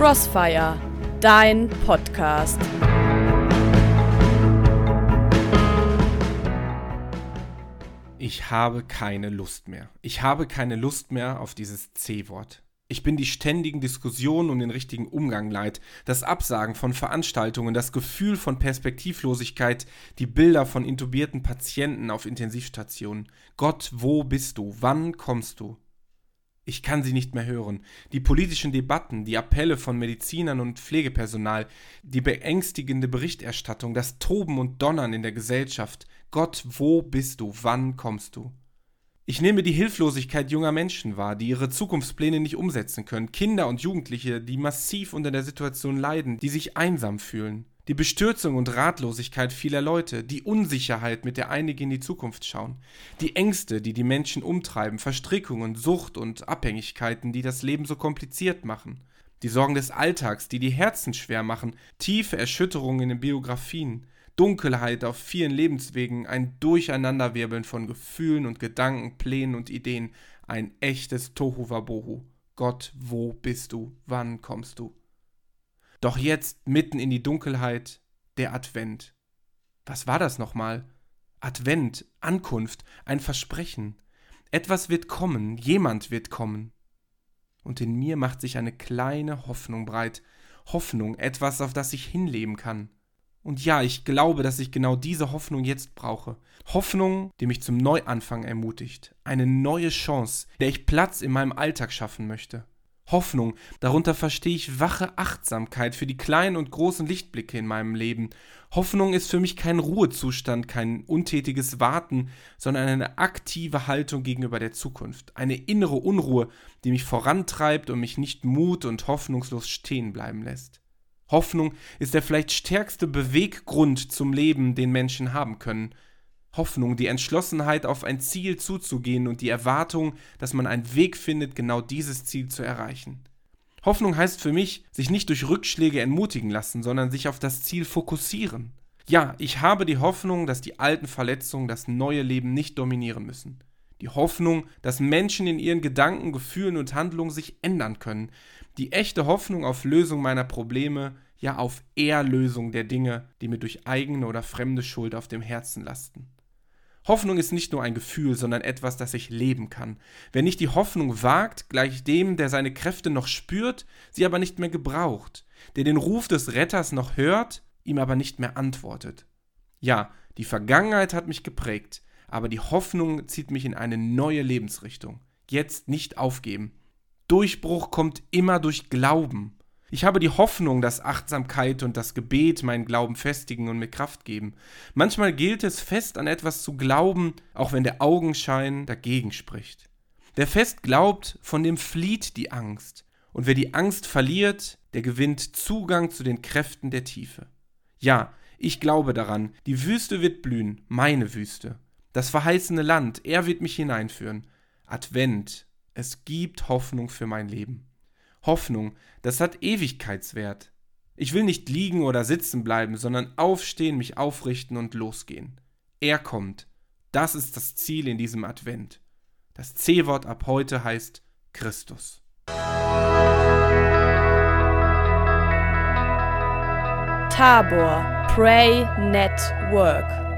Crossfire, dein Podcast. Ich habe keine Lust mehr. Ich habe keine Lust mehr auf dieses C-Wort. Ich bin die ständigen Diskussionen um den richtigen Umgang leid, das Absagen von Veranstaltungen, das Gefühl von Perspektivlosigkeit, die Bilder von intubierten Patienten auf Intensivstationen. Gott, wo bist du? Wann kommst du? Ich kann sie nicht mehr hören. Die politischen Debatten, die Appelle von Medizinern und Pflegepersonal, die beängstigende Berichterstattung, das Toben und Donnern in der Gesellschaft. Gott, wo bist du? Wann kommst du? Ich nehme die Hilflosigkeit junger Menschen wahr, die ihre Zukunftspläne nicht umsetzen können, Kinder und Jugendliche, die massiv unter der Situation leiden, die sich einsam fühlen die Bestürzung und Ratlosigkeit vieler Leute, die Unsicherheit, mit der einige in die Zukunft schauen, die Ängste, die die Menschen umtreiben, Verstrickungen, Sucht und Abhängigkeiten, die das Leben so kompliziert machen, die Sorgen des Alltags, die die Herzen schwer machen, tiefe Erschütterungen in den Biografien, Dunkelheit auf vielen Lebenswegen, ein Durcheinanderwirbeln von Gefühlen und Gedanken, Plänen und Ideen, ein echtes Tohuwabohu. Gott, wo bist du? Wann kommst du? Doch jetzt, mitten in die Dunkelheit, der Advent. Was war das nochmal? Advent, Ankunft, ein Versprechen. Etwas wird kommen, jemand wird kommen. Und in mir macht sich eine kleine Hoffnung breit. Hoffnung, etwas, auf das ich hinleben kann. Und ja, ich glaube, dass ich genau diese Hoffnung jetzt brauche. Hoffnung, die mich zum Neuanfang ermutigt. Eine neue Chance, der ich Platz in meinem Alltag schaffen möchte. Hoffnung, darunter verstehe ich wache Achtsamkeit für die kleinen und großen Lichtblicke in meinem Leben. Hoffnung ist für mich kein Ruhezustand, kein untätiges Warten, sondern eine aktive Haltung gegenüber der Zukunft, eine innere Unruhe, die mich vorantreibt und mich nicht mut und hoffnungslos stehen bleiben lässt. Hoffnung ist der vielleicht stärkste Beweggrund zum Leben, den Menschen haben können. Hoffnung, die Entschlossenheit, auf ein Ziel zuzugehen und die Erwartung, dass man einen Weg findet, genau dieses Ziel zu erreichen. Hoffnung heißt für mich, sich nicht durch Rückschläge entmutigen lassen, sondern sich auf das Ziel fokussieren. Ja, ich habe die Hoffnung, dass die alten Verletzungen das neue Leben nicht dominieren müssen. Die Hoffnung, dass Menschen in ihren Gedanken, Gefühlen und Handlungen sich ändern können. Die echte Hoffnung auf Lösung meiner Probleme, ja auf Erlösung der Dinge, die mir durch eigene oder fremde Schuld auf dem Herzen lasten. Hoffnung ist nicht nur ein Gefühl, sondern etwas, das ich leben kann. Wer nicht die Hoffnung wagt, gleich dem, der seine Kräfte noch spürt, sie aber nicht mehr gebraucht, der den Ruf des Retters noch hört, ihm aber nicht mehr antwortet. Ja, die Vergangenheit hat mich geprägt, aber die Hoffnung zieht mich in eine neue Lebensrichtung. Jetzt nicht aufgeben. Durchbruch kommt immer durch Glauben. Ich habe die Hoffnung, dass Achtsamkeit und das Gebet meinen Glauben festigen und mir Kraft geben. Manchmal gilt es, fest an etwas zu glauben, auch wenn der Augenschein dagegen spricht. Wer fest glaubt, von dem flieht die Angst. Und wer die Angst verliert, der gewinnt Zugang zu den Kräften der Tiefe. Ja, ich glaube daran, die Wüste wird blühen, meine Wüste. Das verheißene Land, er wird mich hineinführen. Advent, es gibt Hoffnung für mein Leben. Hoffnung, das hat Ewigkeitswert. Ich will nicht liegen oder sitzen bleiben, sondern aufstehen, mich aufrichten und losgehen. Er kommt. Das ist das Ziel in diesem Advent. Das C-Wort ab heute heißt Christus. Tabor Pray Network